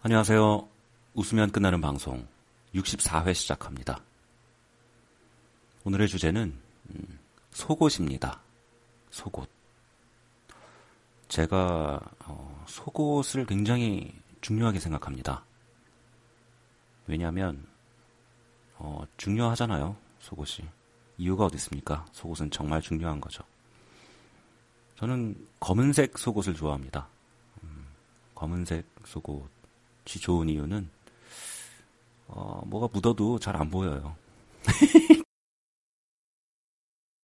안녕하세요. 웃으면 끝나는 방송 64회 시작합니다. 오늘의 주제는 음, 속옷입니다. 속옷. 제가 어, 속옷을 굉장히 중요하게 생각합니다. 왜냐하면 어, 중요하잖아요. 속옷이. 이유가 어디 있습니까? 속옷은 정말 중요한 거죠. 저는 검은색 속옷을 좋아합니다. 음, 검은색 속옷이 좋은 이유는 어, 뭐가 묻어도 잘 안 보여요.